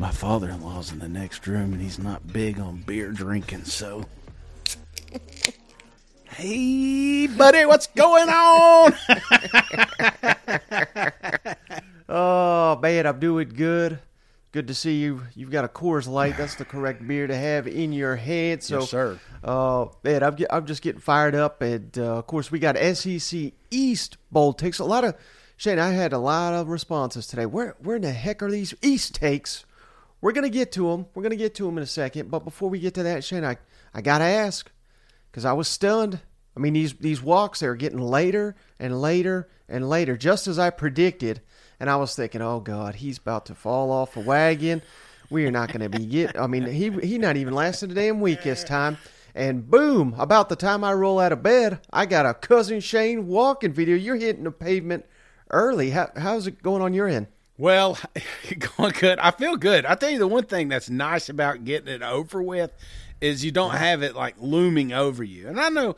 My father in law's in the next room and he's not big on beer drinking, so. hey, buddy, what's going on? Oh, man, I'm doing good. Good to see you. You've got a Coors Light. That's the correct beer to have in your head. So, Yes, sir. Uh, man, I'm, I'm just getting fired up. And, uh, of course, we got SEC East Bowl takes. A lot of, Shane, I had a lot of responses today. Where, where in the heck are these East takes? We're going to get to them. We're going to get to them in a second. But before we get to that, Shane, I, I got to ask because I was stunned. I mean, these these walks they're getting later and later and later, just as I predicted. And I was thinking, oh God, he's about to fall off a wagon. We are not going to be get. I mean, he he not even lasted a damn week this time. And boom, about the time I roll out of bed, I got a cousin Shane walking video. You're hitting the pavement early. How, how's it going on your end? Well, going good. I feel good. I tell you, the one thing that's nice about getting it over with is you don't have it like looming over you. And I know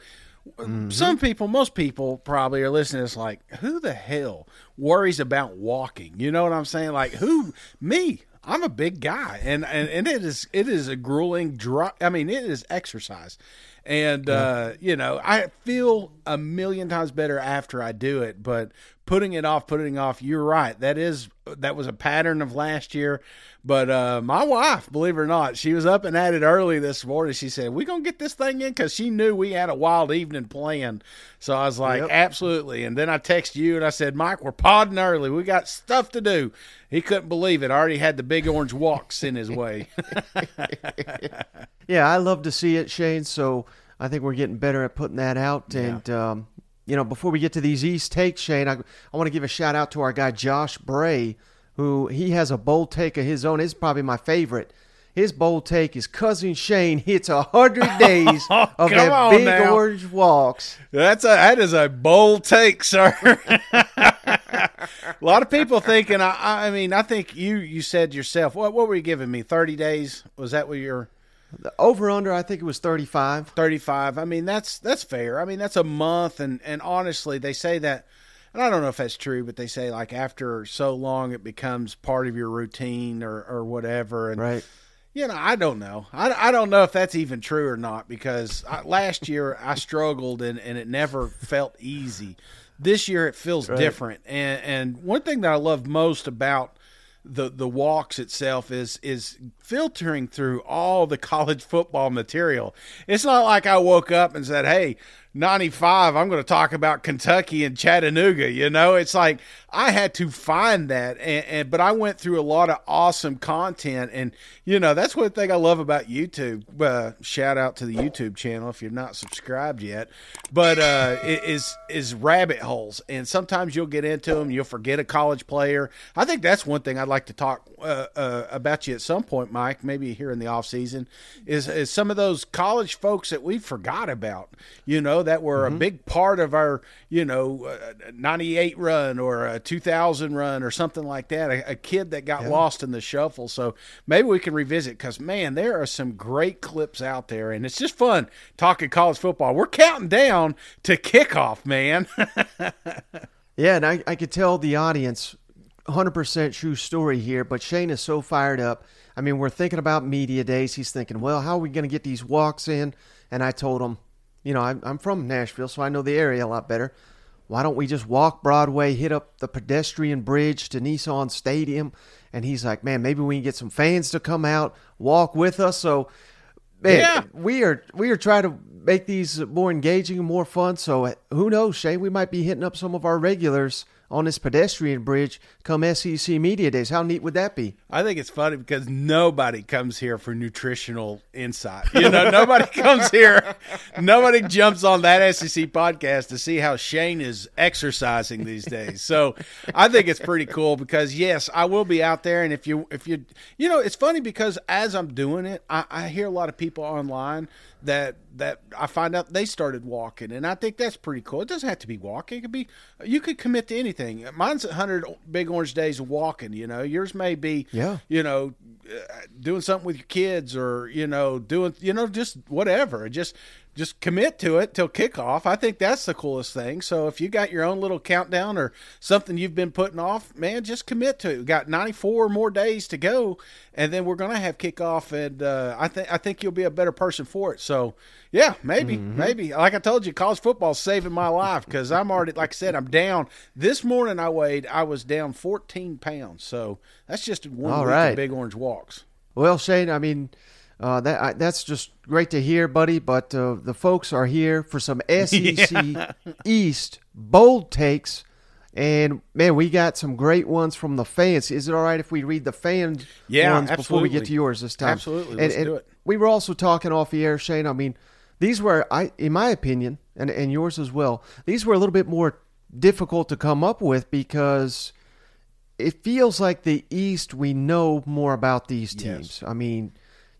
some people, most people probably are listening to this like, who the hell worries about walking? You know what I'm saying? Like, who? Me. I'm a big guy, and, and, and it is it is a grueling dry. I mean, it is exercise, and uh, you know I feel a million times better after I do it. But putting it off, putting it off. You're right. That is that was a pattern of last year. But uh, my wife, believe it or not, she was up and at it early this morning. She said, "We gonna get this thing in," because she knew we had a wild evening planned. So I was like, Yep. "Absolutely." And then I texted you and I said, "Mike, we're podding early. We got stuff to do." He couldn't believe it. I already had the big orange walks in his way. Yeah, I love to see it, Shane. So I think we're getting better at putting that out. And um, you know, before we get to these East takes, Shane, I, I want to give a shout out to our guy Josh Bray, who he has a bold take of his own. It's probably my favorite. His bold take is cousin Shane hits a hundred days of that big now. orange walks. That's a that is a bold take, sir. a lot of people thinking. I, I mean, I think you you said yourself. What what were you giving me? Thirty days? Was that what you're? The over under, I think it was thirty five. 35 i mean that's that's fair. I mean that's a month and and honestly they say that and i don't know if that's true but they say like after so long it becomes part of your routine or or whatever and Right. you know i don't know. I, I don't know if that's even true or not because I, last year i struggled and and it never felt easy. This year it feels different and and one thing that i love most about the the walks itself is is filtering through all the college football material. It's not like I woke up and said, "Hey, 95, I'm going to talk about Kentucky and Chattanooga." You know, it's like I had to find that, and, and but I went through a lot of awesome content, and you know that's one thing I love about YouTube. Uh, shout out to the YouTube channel if you're not subscribed yet, but uh, it is is rabbit holes, and sometimes you'll get into them, you'll forget a college player. I think that's one thing I'd like to talk uh, uh, about you at some point, Mike. Maybe here in the off season is is some of those college folks that we forgot about. You know that were a big part of our you know uh, '98 run or a 2000 run or something like that. A, a kid that got lost in the shuffle. So maybe we can revisit because man, there are some great clips out there, and it's just fun talking college football. We're counting down to kickoff, man. Yeah, and I, I could tell the audience 100% true story here, but Shane is so fired up. I mean, we're thinking about media days. He's thinking, well, how are we going to get these walks in? And I told him, you know, I'm, I'm from Nashville, so I know the area a lot better. Why don't we just walk Broadway, hit up the pedestrian bridge to Nissan Stadium? And he's like, man, maybe we can get some fans to come out, walk with us. So, man, Yeah. we are we are trying to make these more engaging and more fun. So uh, who knows, Shane? We might be hitting up some of our regulars on this pedestrian bridge come SEC Media Days. How neat would that be? I think it's funny because nobody comes here for nutritional insight. You know, nobody comes here, nobody jumps on that SEC podcast to see how Shane is exercising these days. So I think it's pretty cool because yes, I will be out there, and if you if you you know, it's funny because as I'm doing it, I, I hear a lot of people online that that I find out they started walking, and I think that's pretty cool. It doesn't have to be walking; it could be you could commit to anything. Mine's 100 big orange days of walking. You know, yours may be Yeah. you know uh, doing something with your kids or you know doing you know just whatever. Just just commit to it till kickoff. I think that's the coolest thing. So if you got your own little countdown or something you've been putting off, man, just commit to it. We got 94 more days to go, and then we're gonna have kickoff, and uh, I think I think you'll be a better person for it. So yeah, maybe maybe like I told you, college football's saving my life because I'm already like I said, I'm down. This morning I weighed, I was down 14 pounds. So that's just one All week right. of big orange walks. Well, Shane, I mean, uh, that I, that's just great to hear, buddy. But uh, the folks are here for some SEC East bold takes, and man, we got some great ones from the fans. Is it all right if we read the fans Yeah, ones before we get to yours this time? Absolutely, let's and do it. We were also talking off the air, Shane. I mean, these were, I, in my opinion, and and yours as well. These were a little bit more difficult to come up with because it feels like the East, we know more about these teams. Yes. I mean,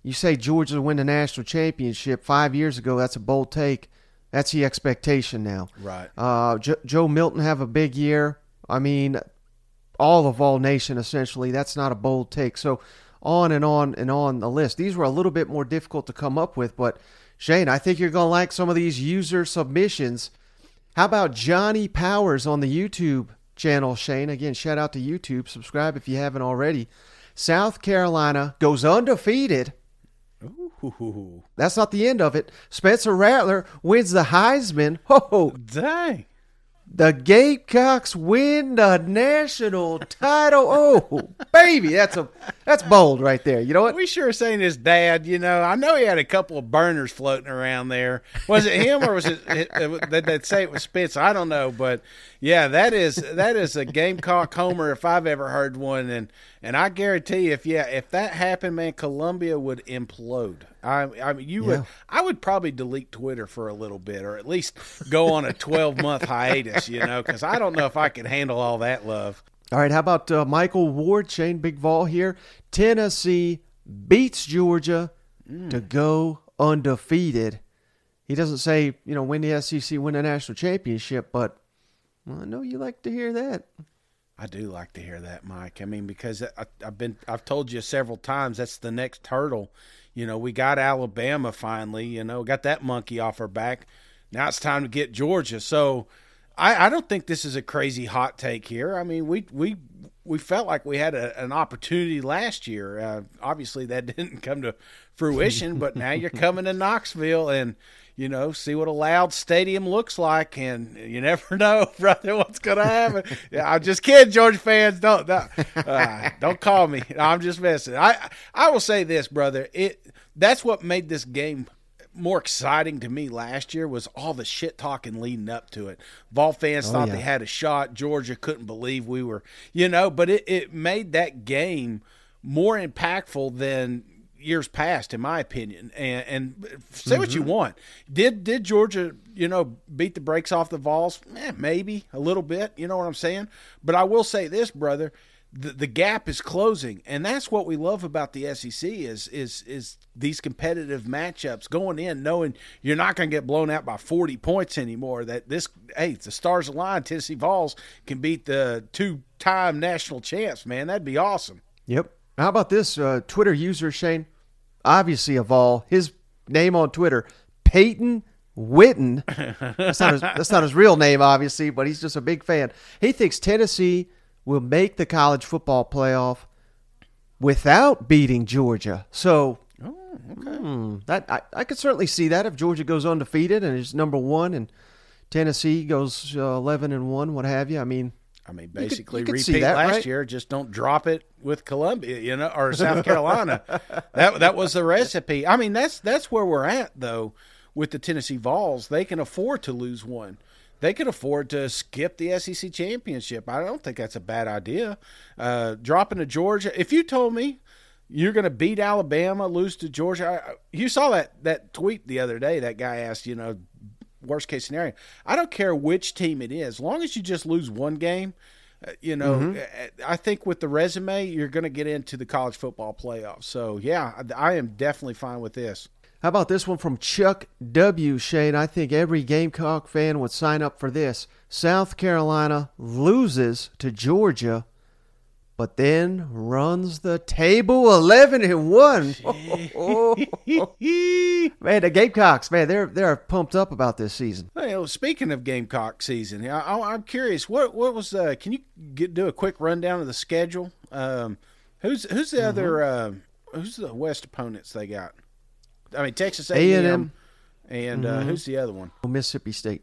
you say Georgia will win the national championship five years ago. That's a bold take. That's the expectation now. Right. Uh, jo- Joe Milton have a big year. I mean, all of all nation essentially. That's not a bold take. So on and on and on the list. These were a little bit more difficult to come up with, but Shane, I think you're gonna like some of these user submissions. How about Johnny Powers on the YouTube channel, Shane? Again, shout out to YouTube. Subscribe if you haven't already. South Carolina goes undefeated. Ooh, That's not the end of it. Spencer Rattler wins the Heisman. Oh, dang. The Gamecocks win the national title. Oh, baby, that's a that's bold right there. You know what? We sure saying his dad. You know, I know he had a couple of burners floating around there. Was it him or was it? it did they say it was Spence? I don't know, but yeah, that is that is a Gamecock homer if I've ever heard one. And and I guarantee you, if yeah, if that happened, man, Columbia would implode. I I mean, you would. I would probably delete Twitter for a little bit, or at least go on a twelve month hiatus. You know, because I don't know if I could handle all that love. All right, how about uh, Michael Ward, Shane Big Vol here? Tennessee beats Georgia to go undefeated. He doesn't say, you know, win the SEC, win the national championship, but well, I know you like to hear that. I do like to hear that, Mike. I mean, because I, I've been, I've told you several times that's the next hurdle. You know, we got Alabama finally. You know, got that monkey off our back. Now it's time to get Georgia. So, I, I don't think this is a crazy hot take here. I mean, we we we felt like we had a, an opportunity last year. Uh, obviously, that didn't come to fruition, but now you're coming to Knoxville and you know see what a loud stadium looks like, and you never know, brother, what's gonna happen. yeah, I'm just kidding, Georgia fans. Don't don't, uh, don't call me. I'm just messing. I I will say this, brother. It that's what made this game more exciting to me last year was all the shit talking leading up to it. Vol fans thought yeah. they had a shot. Georgia couldn't believe we were, you know, but it, it made that game more impactful than years past, in my opinion. And, and say what you want. Did did Georgia, you know, beat the brakes off the Vols? Eh, maybe a little bit. You know what I'm saying? But I will say this, brother. The, the gap is closing, and that's what we love about the SEC is is is these competitive matchups going in, knowing you're not going to get blown out by 40 points anymore. That this, hey, the stars align. Tennessee Vols can beat the two-time national champs. Man, that'd be awesome. Yep. How about this uh, Twitter user, Shane? Obviously, of all, his name on Twitter, Peyton Witten. That's not, his, that's not his real name, obviously, but he's just a big fan. He thinks Tennessee will make the college football playoff without beating Georgia. So Oh, okay. hmm, that I, I could certainly see that if Georgia goes undefeated and is number one, and Tennessee goes uh, eleven and one, what have you. I mean, I mean, basically you could see repeat that, last right? year. Just don't drop it with Columbia, you know, or South Carolina. that that was the recipe. I mean, that's that's where we're at though with the Tennessee Vols. They can afford to lose one. they could afford to skip the SEC championship. I don't think that's a bad idea. Uh, dropping to Georgia. If you told me you're going to beat Alabama, lose to Georgia, I, you saw that that tweet the other day. That guy asked, you know, worst case scenario. I don't care which team it is, as long as you just lose one game. Uh, you know, mm-hmm. I think with the resume, you're going to get into the college football playoffs. So, yeah, I am definitely fine with this. How about this one from Chuck W. Shane? I think every Gamecock fan would sign up for this. South Carolina loses to Georgia, but then runs the table 11 and 1. man, the Gamecocks, man, they're they're pumped up about this season. Well, speaking of Gamecock season, I, am curious what what was uh, can you get, do a quick rundown of the schedule? Um, who's who's the mm-hmm. other uh, who's the West opponents they got? I mean Texas A&M, and uh, mm-hmm. uh, who's the other one? Mississippi State.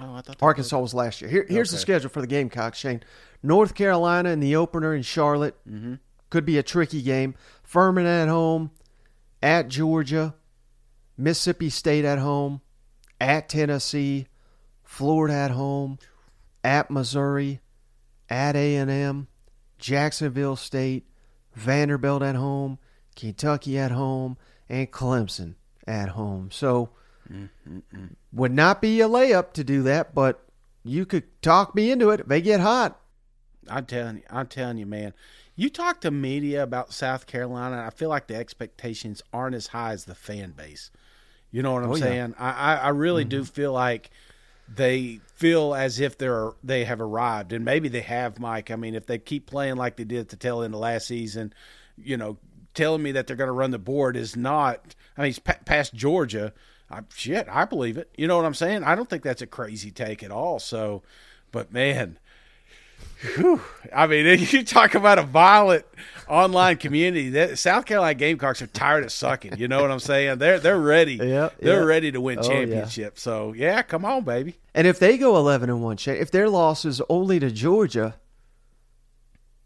Oh, I thought Arkansas was last year. Here, here's okay. the schedule for the Gamecocks, Shane. North Carolina in the opener in Charlotte mm-hmm. could be a tricky game. Furman at home, at Georgia, Mississippi State at home, at Tennessee, Florida at home, at Missouri, at A&M, Jacksonville State, Vanderbilt at home, Kentucky at home, and Clemson at home. So Mm-mm-mm. would not be a layup to do that, but you could talk me into it. They get hot. I'm telling you, I'm telling you, man. You talk to media about South Carolina, I feel like the expectations aren't as high as the fan base. You know what I'm oh, saying? Yeah. I, I really mm-hmm. do feel like they feel as if they're they have arrived, and maybe they have, Mike. I mean, if they keep playing like they did at the tail end of last season, you know, telling me that they're going to run the board is not. I mean, he's past Georgia. I, shit, I believe it. You know what I'm saying? I don't think that's a crazy take at all. So, but man, whew, I mean, you talk about a violent online community. That South Carolina Gamecocks are tired of sucking. You know what I'm saying? They're they're ready. Yeah, they're yeah. ready to win oh, championship. Yeah. So yeah, come on, baby. And if they go 11 and one, if their loss is only to Georgia,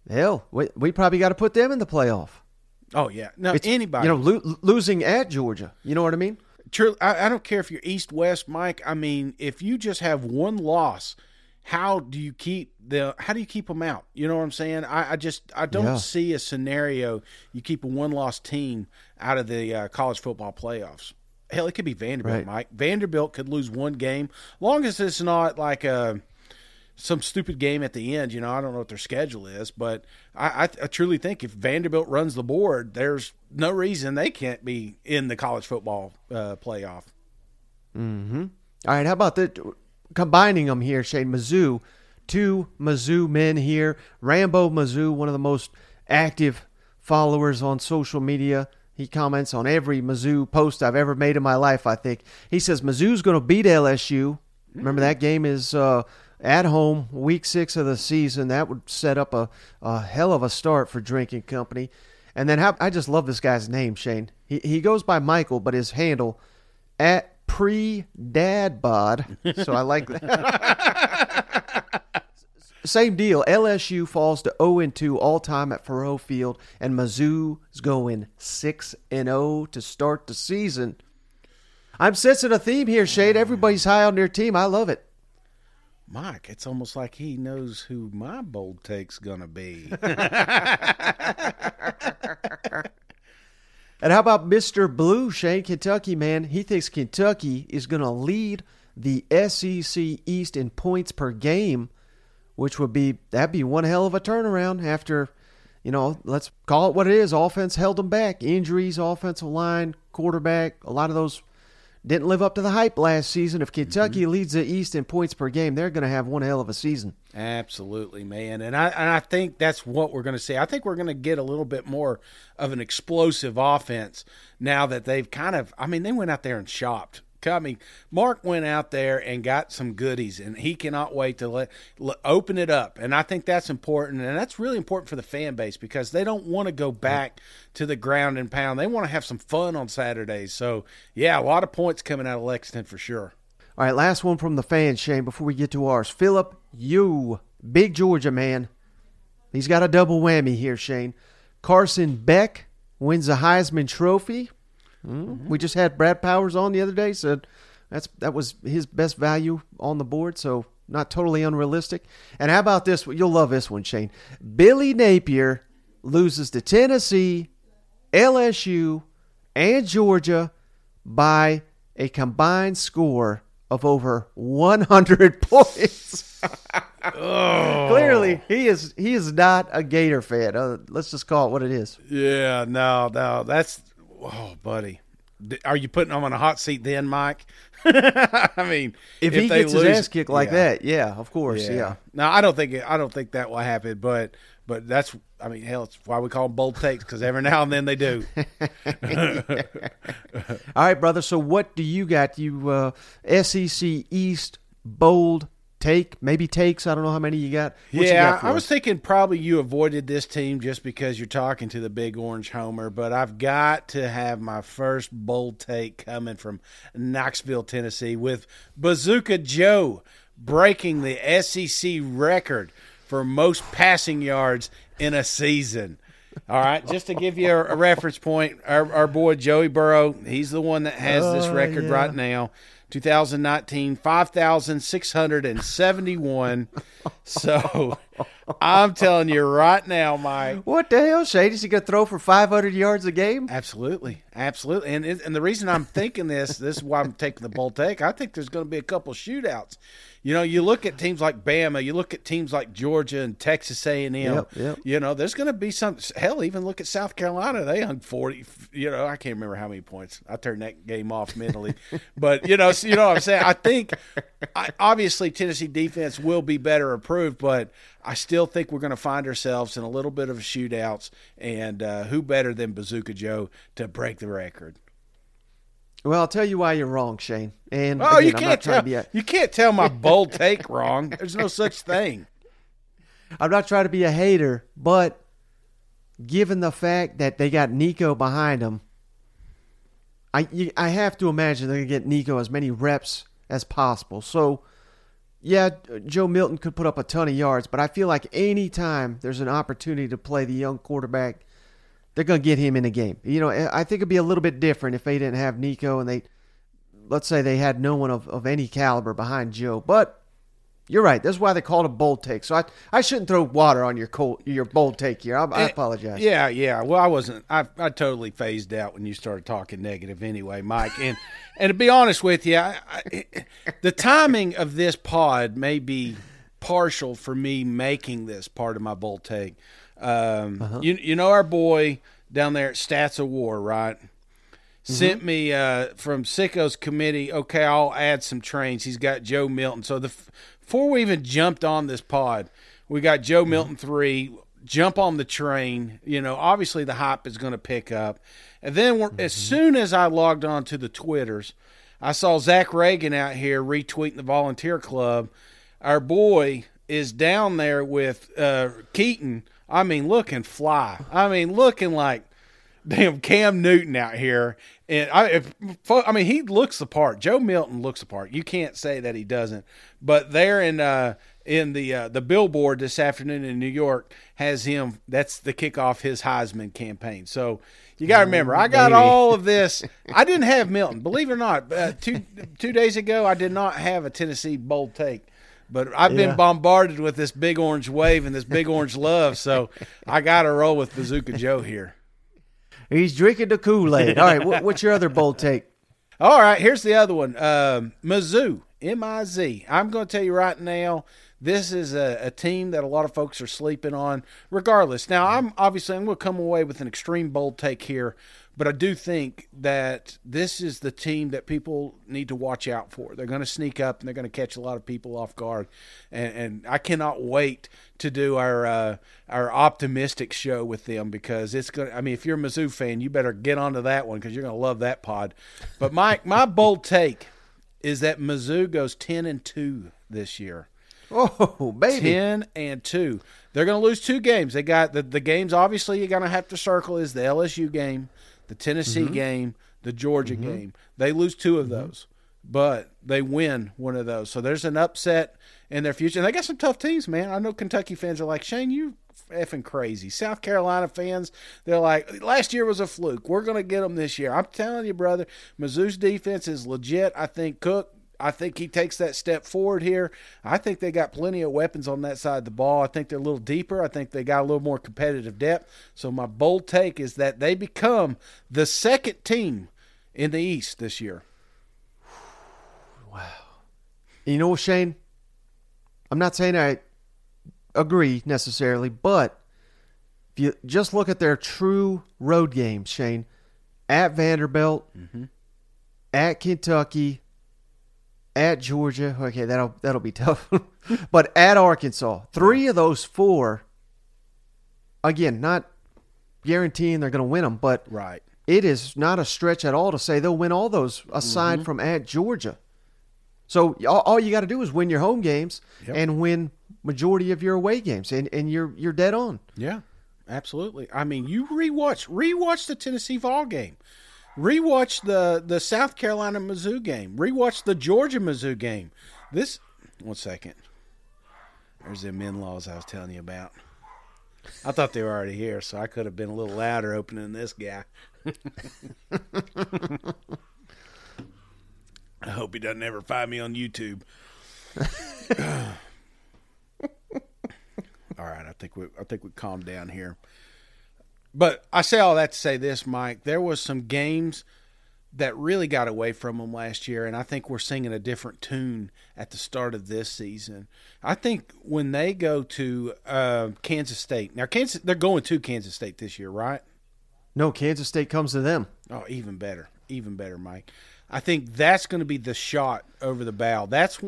hell, we, we probably got to put them in the playoff. Oh yeah, no it's, anybody. You know, lo- losing at Georgia. You know what I mean? True. I, I don't care if you're East West, Mike. I mean, if you just have one loss, how do you keep the? How do you keep them out? You know what I'm saying? I, I just I don't yeah. see a scenario you keep a one loss team out of the uh, college football playoffs. Hell, it could be Vanderbilt, right. Mike. Vanderbilt could lose one game, long as it's not like a some stupid game at the end. You know, I don't know what their schedule is, but I, I, I, truly think if Vanderbilt runs the board, there's no reason they can't be in the college football uh, playoff. Hmm. All right. How about the combining them here, Shane Mizzou, two Mizzou men here. Rambo Mizzou, one of the most active followers on social media. He comments on every Mizzou post I've ever made in my life. I think he says Mizzou's going to beat LSU. Remember that game is. Uh, at home, week six of the season. That would set up a, a hell of a start for Drinkwitz Company. And then how, I just love this guy's name, Shane. He, he goes by Michael, but his handle at pre dad bod. So I like that. Same deal. LSU falls to 0 2 all time at Faurot Field, and Mizzou is going 6 and 0 to start the season. I'm sensing a theme here, Shane. Everybody's high on their team. I love it. Mike, it's almost like he knows who my bold take's gonna be. and how about Mr. Blue, Shane Kentucky, man? He thinks Kentucky is gonna lead the SEC East in points per game, which would be that'd be one hell of a turnaround after, you know, let's call it what it is. Offense held them back. Injuries, offensive line, quarterback, a lot of those didn't live up to the hype last season. If Kentucky mm-hmm. leads the East in points per game, they're going to have one hell of a season. Absolutely, man. And I and I think that's what we're going to see. I think we're going to get a little bit more of an explosive offense now that they've kind of I mean, they went out there and shopped I mean, Mark went out there and got some goodies, and he cannot wait to let, let, open it up. And I think that's important, and that's really important for the fan base because they don't want to go back to the ground and pound. They want to have some fun on Saturdays. So, yeah, a lot of points coming out of Lexington for sure. All right, last one from the fans, Shane. Before we get to ours, Philip, you big Georgia man. He's got a double whammy here, Shane. Carson Beck wins the Heisman Trophy. Mm-hmm. We just had Brad Powers on the other day. Said That's that was his best value on the board, so not totally unrealistic. And how about this? You'll love this one, Shane. Billy Napier loses to Tennessee, LSU, and Georgia by a combined score of over 100 points. Oh. Clearly, he is he is not a Gator fan. Uh, let's just call it what it is. Yeah, no, no, that's oh, buddy. Are you putting him on a hot seat then, Mike? I mean, If, he they gets lose- his ass kicked like yeah, that, yeah, of course, yeah. No, I don't think it, I don't think that will happen. But but that's I mean, hell, it's why we call them bold takes because every now and then they do. All right, brother. So what do you got? You uh, SEC East bold take, maybe takes. I don't know how many you got. What you yeah, got I was us? thinking probably you avoided this team just because you're talking to the big orange homer, but I've got to have my first bold take coming from Knoxville, Tennessee, with Bazooka Joe breaking the SEC record for most passing yards in a season. All right, just to give you a, a reference point, our, our boy Joey Burrow, he's the one that has this Oh, record yeah. right now. 2019, 5,671. So I'm telling you right now, Mike. What the hell, Shane? Is he going to throw for 500 yards a game? Absolutely, absolutely, and and the reason I'm thinking this, this is why I'm taking the bold take. I think there's going to be a couple shootouts. You know, you look at teams like Bama, you look at teams like Georgia and Texas A&M. Yep, yep. You know, there's going to be some. Hell, even look at South Carolina; they hung forty. You know, I can't remember how many points. I turned that game off mentally, but you know, so you know what I'm saying. I think, I, obviously, Tennessee defense will be better improved, but I still think we're going to find ourselves in a little bit of shootouts. And uh, who better than Bazooka Joe to break the record? Well, I'll tell you why you're wrong, Shane. And Oh, again, you can't tell a... you can't tell my bold take wrong. There's no such thing. I'm not trying to be a hater, but given the fact that they got Nico behind them, I you, I have to imagine they're gonna get Nico as many reps as possible. So, yeah, Joe Milton could put up a ton of yards, but I feel like any time there's an opportunity to play the young quarterback, they're gonna get him in the game. You know, I think it'd be a little bit different if they didn't have Nico and they, let's say they had no one of, of any caliber behind Joe, but. You're right. That's why they call it a bold take. So I, I shouldn't throw water on your cold, your bold take here. I, I apologize. Yeah, yeah. Well, I wasn't. I I totally phased out when you started talking negative, anyway, Mike. And and to be honest with you, I, I, the timing of this pod may be partial for me making this part of my bold take. Um, You you know our boy down there at Stats of War, right? Sent me uh, from Sicko's committee. Okay, I'll add some trains. He's got Joe Milton. So the before we even jumped on this pod, we got Joe Milton three. Jump on the train. You know, obviously the hype is going to pick up. And then we're, as soon as I logged on to the Twitters, I saw Zach Reagan out here retweeting the volunteer club. Our boy is down there with uh, Keaton. I mean, looking fly. I mean, looking like damn Cam Newton out here. And I, if, I mean, he looks the part. Joe Milton looks the part. You can't say that he doesn't. But there in uh, in the uh, the billboard this afternoon in New York has him. That's the kickoff his Heisman campaign. So you got to remember, I got baby. all of this. I didn't have Milton, believe it or not. Uh, two two days ago, I did not have a Tennessee bold take. But I've been bombarded with this big orange wave and this big orange love, so I got to roll with Bazooka Joe here. He's drinking the Kool Aid. All right, what, what's your other bold take? All right, here's the other one. Um, Mizzou, M I Z. I'm going to tell you right now, this is a, a team that a lot of folks are sleeping on. Regardless, now I'm obviously I'm going to come away with an extreme bold take here, but I do think that this is the team that people need to watch out for. They're going to sneak up and they're going to catch a lot of people off guard, and, and I cannot wait to do our uh, our optimistic show with them because it's going. to I mean, if you're a Mizzou fan, you better get onto that one because you're going to love that pod. But Mike, my bold take is that Mizzou goes ten and two this year. Oh, baby. 10 and 2. They're going to lose two games. They got the, the games, obviously, you're going to have to circle is the LSU game, the Tennessee Mm-hmm. game, the Georgia game. They lose two of those, but they win one of those. So there's an upset in their future. And they got some tough teams, man. I know Kentucky fans are like, Shane, you effing crazy. South Carolina fans, they're like, last year was a fluke. We're going to get them this year. I'm telling you, brother, Mizzou's defense is legit. I think Cook I think he takes that step forward here. I think they got plenty of weapons on that side of the ball. I think they're a little deeper. I think they got a little more competitive depth. So my bold take is that they become the second team in the East this year. Wow. You know, what, Shane, I'm not saying I agree necessarily, but if you just look at their true road games, Shane, at Vanderbilt, mm-hmm. at Kentucky, at Georgia. Okay, that'll that'll be tough. but at Arkansas, three of those four. Again, not guaranteeing they're going to win them, but right. It is not a stretch at all to say they'll win all those aside mm-hmm. from at Georgia. So all, all you got to do is win your home games yep. and win majority of your away games, and, and you're you're dead on. Yeah, absolutely. I mean, you rewatch rewatch the Tennessee Vol game. Rewatch the the South Carolina Mizzou game. Rewatch the Georgia Mizzou game. This one second. There's them in laws I was telling you about. I thought they were already here, so I could have been a little louder opening this guy. I hope he doesn't ever find me on YouTube. all right, I think we I think we calmed down here. But I say all that to say this, Mike. There was some games that really got away from them last year, and I think we're singing a different tune at the start of this season. I think when they go to uh, Kansas State now, Kansas they're going to Kansas State this year, right? No, Kansas State comes to them. Oh, even better, even better, Mike. I think that's going to be the shot over the bow. That's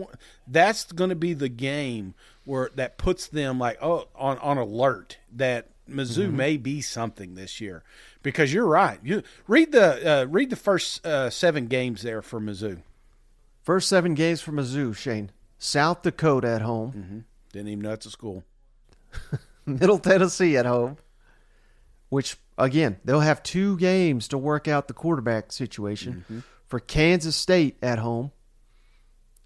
that's going to be the game where that puts them like oh on on alert that Mizzou mm-hmm. may be something this year because you're right. You read the uh, read the first uh, seven games there for Mizzou. First seven games for Mizzou, Shane. South Dakota at home. Mm-hmm. Didn't even know it's a school. Middle Tennessee at home. Which again, they'll have two games to work out the quarterback situation. Mm-hmm. For Kansas State at home.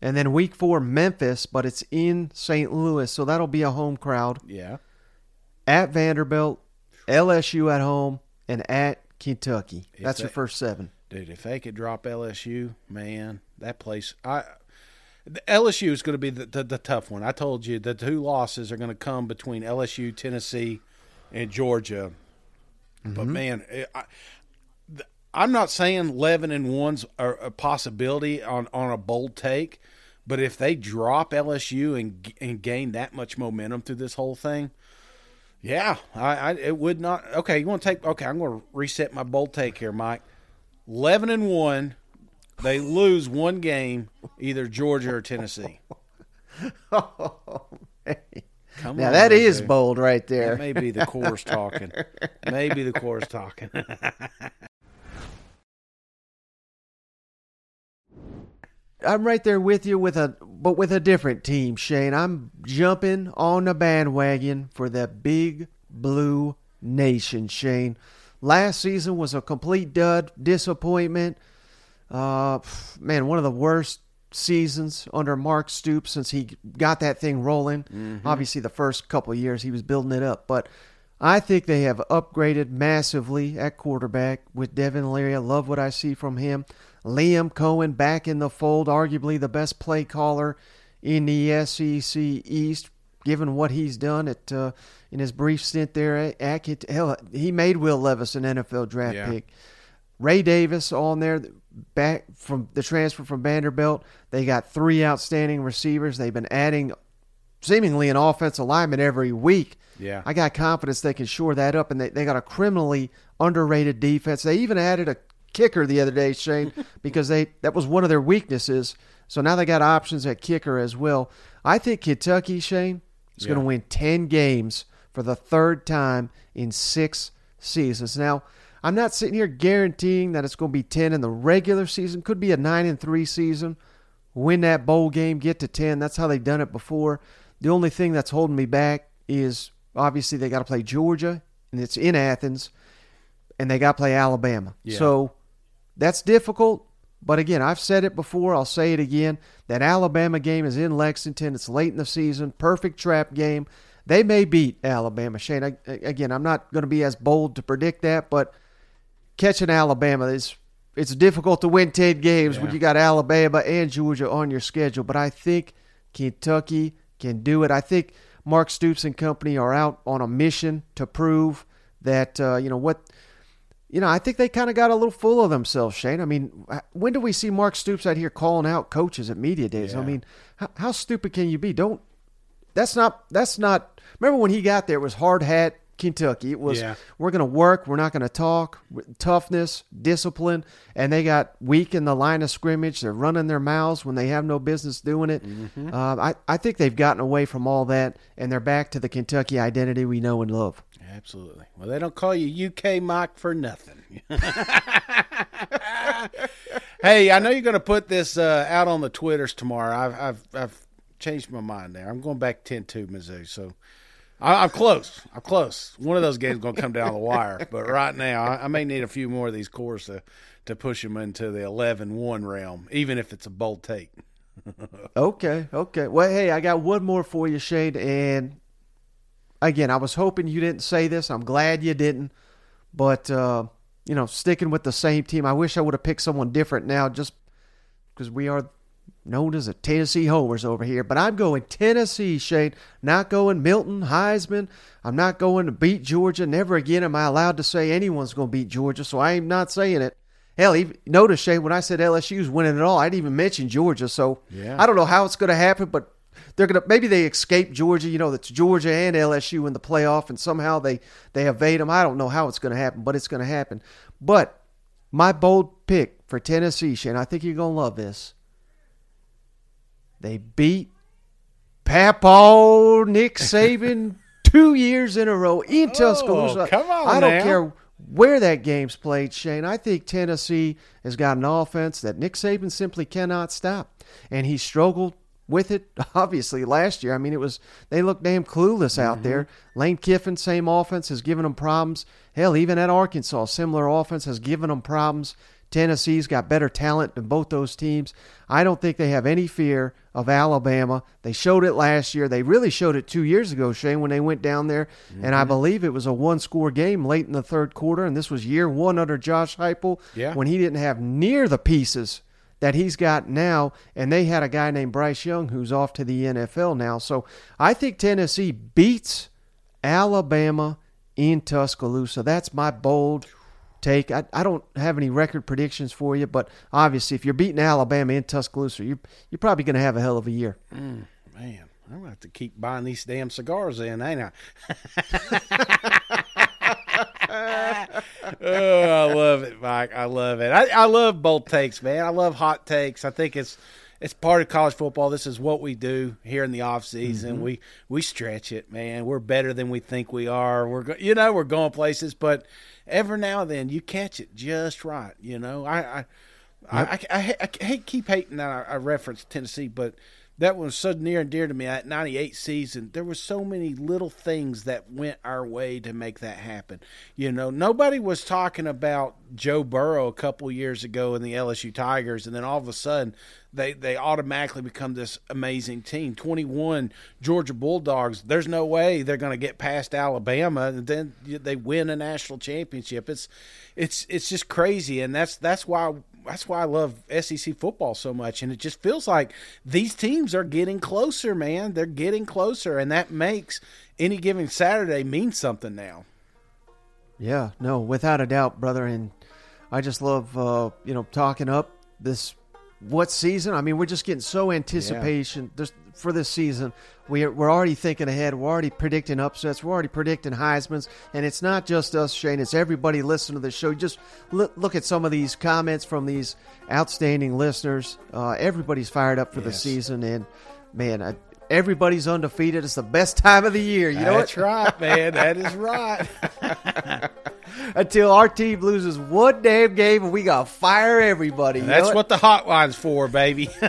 And then week four, Memphis, but it's in St. Louis, so that'll be a home crowd. Yeah at Vanderbilt, LSU at home, and at Kentucky. If That's they, your first seven. Dude, if they could drop LSU, man, that place. I LSU is going to be the, the, the tough one. I told you the two losses are going to come between LSU, Tennessee, and Georgia. Mm-hmm. But man, I, I'm not saying eleven and one's a, a possibility on on a bold take, but if they drop LSU and and gain that much momentum through this whole thing, yeah, I, I it would not. Okay, you want to take? Okay, I'm going to reset my bold take here, Mike. Eleven and one, they lose one game, either Georgia or Tennessee. oh, Come now on, that is dude. bold right there. That may be the Coors talking. Maybe the Coors talking. I'm right there with you with a but with a different team, Shane. I'm jumping on the bandwagon for the big blue nation, Shane. Last season was a complete dud, disappointment. Uh, man, one of the worst seasons under Mark Stoops since he got that thing rolling. Mm-hmm. Obviously, the first couple years he was building it up, but I think they have upgraded massively at quarterback with Devin Leary. I love what I see from him. Liam Coen back in the fold, arguably the best play caller in the SEC East, given what he's done at uh, in his brief stint there at, hell, he made Will Levis an NFL draft yeah. pick. Ray Davis on there, back from the transfer from Vanderbilt. They got three outstanding receivers. They've been adding seemingly an offensive lineman every week. Yeah. I got confidence they can shore that up, and they, they got a criminally underrated defense. They even added a kicker the other day, Shane, because they that was one of their weaknesses. So now they got options at kicker as well. I think Kentucky, Shane, is yeah. going to win 10 games for the third time in six seasons. Now, I'm not sitting here guaranteeing that it's going to be 10 in the regular season. Could be a 9 and 3 season. Win that bowl game, get to 10. That's how they've done it before. The only thing that's holding me back is obviously they got to play Georgia, and it's in Athens, and they got to play Alabama. Yeah. So that's difficult, but again, I've said it before, I'll say it again. That Alabama game is in Lexington. It's late in the season, perfect trap game. they may beat Alabama. Shane, I, again, I'm not going to be as bold to predict that, but catching Alabama is it's difficult to win 10 games Yeah. when you got Alabama and Georgia on your schedule, but I think Kentucky can do it. I think Mark Stoops and company are out on a mission to prove that uh, you know what you know, I think they kind of got a little full of themselves, Shane. I mean, when do we see Mark Stoops out here calling out coaches at media days? I mean, how, how stupid can you be? Don't. That's not. That's not. Remember when he got there? It was hard hat Kentucky. It was Yeah. we're going to work. We're not going to talk. Toughness, discipline, and they got weak in the line of scrimmage. They're running their mouths when they have no business doing it. Mm-hmm. Uh, I I think they've gotten away from all that, and they're back to the Kentucky identity we know and love. Absolutely. Well, they don't call you UK mock for nothing. hey, I know you're going to put this uh, out on the Twitters tomorrow. I've, I've I've changed my mind there. I'm going back 10-2 Mizzou, so I, I'm close. I'm close. One of those games going to come down the wire, but right now I, I may need a few more of these Coors to to push them into the 11-1 realm, even if it's a bold take. Okay, okay. Well, hey, I got one more for you, Shane. And again, I was hoping you didn't say this. I'm glad you didn't. But uh, you know, sticking with the same team, I wish I would have picked someone different now, just because we are known as a Tennessee homers over here. But I'm going Tennessee, Shane. Not going Milton Heisman. I'm not going to beat Georgia. Never again am I allowed to say anyone's going to beat Georgia. So I am not saying it. Hell, even, notice Shane when I said LSU's winning it all, I didn't even mention Georgia. So Yeah. I don't know how it's going to happen, but they're going to maybe they escape Georgia. You know, that's Georgia and LSU in the playoff, and somehow they they evade them. I don't know how it's going to happen, but it's going to happen. But my bold pick for Tennessee, Shane, I think you're going to love this. They beat Papaw Nick Saban two years in a row in Tuscaloosa. Oh, come on I don't now. care where that game's played, Shane. I think Tennessee has got an offense that Nick Saban simply cannot stop, and he struggled with it obviously last year. I mean, it was they looked damn clueless out mm-hmm. there. Lane Kiffin, same offense, has given them problems. Hell, even at Arkansas, similar offense has given them problems. Tennessee's got better talent than both those teams. I don't think they have any fear of Alabama. They showed it last year. They really showed it two years ago, Shane, when they went down there. And I mm-hmm. believe it was a one score game late in the third quarter. And this was year one under Josh Heupel Yeah. when he didn't have near the pieces that he's got now. And they had a guy named Bryce Young who's off to the NFL now. So I think Tennessee beats Alabama in Tuscaloosa. That's my bold take. I, I don't have any record predictions for you, but obviously, if you're beating Alabama in Tuscaloosa, you're, you're probably going to have a hell of a year. Mm, man, I'm gonna have to keep buying these damn cigars in, ain't I? oh, I love it, Mike. I love it. I, I love bold takes, man. I love hot takes. I think it's it's part of college football. This is what we do here in the off season. Mm-hmm. We we stretch it, man. We're better than we think we are. We're go, you know we're going places, but every now and then you catch it just right. You know, I I I, I, I, I hate keep hating that I, I reference Tennessee, but that was so near and dear to me. That '98 season, there were so many little things that went our way to make that happen. You know, nobody was talking about Joe Burrow a couple years ago in the LSU Tigers, and then all of a sudden they they automatically become this amazing team. 21 Georgia Bulldogs. There's no way they're going to get past Alabama, and then they win a national championship. It's it's it's just crazy, and that's that's why that's why I love SEC football so much. And it just feels like these teams are getting closer, man. They're getting closer, and that makes any given Saturday mean something now. Yeah, no, without a doubt, brother. And I just love, uh, you know, talking up this what season. I mean, we're just getting so anticipation just for this season. We are, we're already thinking ahead. We're already predicting upsets. We're already predicting Heisman's, and it's not just us, Shane. It's everybody listening to the show. Just look, look at some of these comments from these outstanding listeners. Uh, everybody's fired up for the season, and man, I, everybody's undefeated. It's the best time of the year. You know what? That's right, man. That is right. until our team loses one damn game and we gotta fire everybody. That's know what the hotline's for, baby.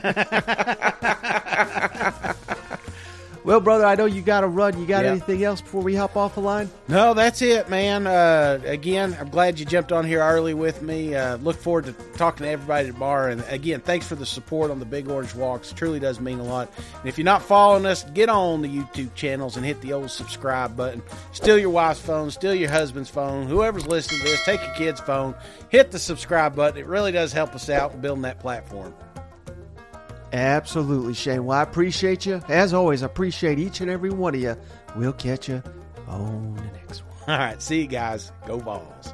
Well, brother, I know you got to run. You got Yeah. anything else before we hop off the line? No, that's it, man. Uh, again, I'm glad you jumped on here early with me. Uh, look forward to talking to everybody tomorrow. And again, thanks for the support on the Big Orange Walks. It truly does mean a lot. And if you're not following us, get on the YouTube channels and hit the old subscribe button. Steal your wife's phone, steal your husband's phone, whoever's listening to this, take your kid's phone, hit the subscribe button. It really does help us out in building that platform. Absolutely, Shane. Well, I appreciate you. As always, I appreciate each and every one of you. We'll catch you on the next one. All right, see you guys. Go Vols.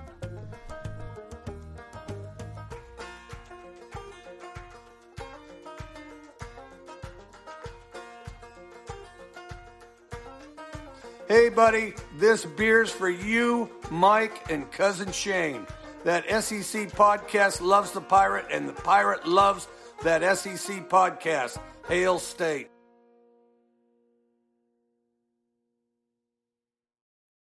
Hey, buddy, this beer's for you, Mike, and cousin Shane. That SEC podcast loves the pirate, and the pirate loves that SEC podcast. Hail State.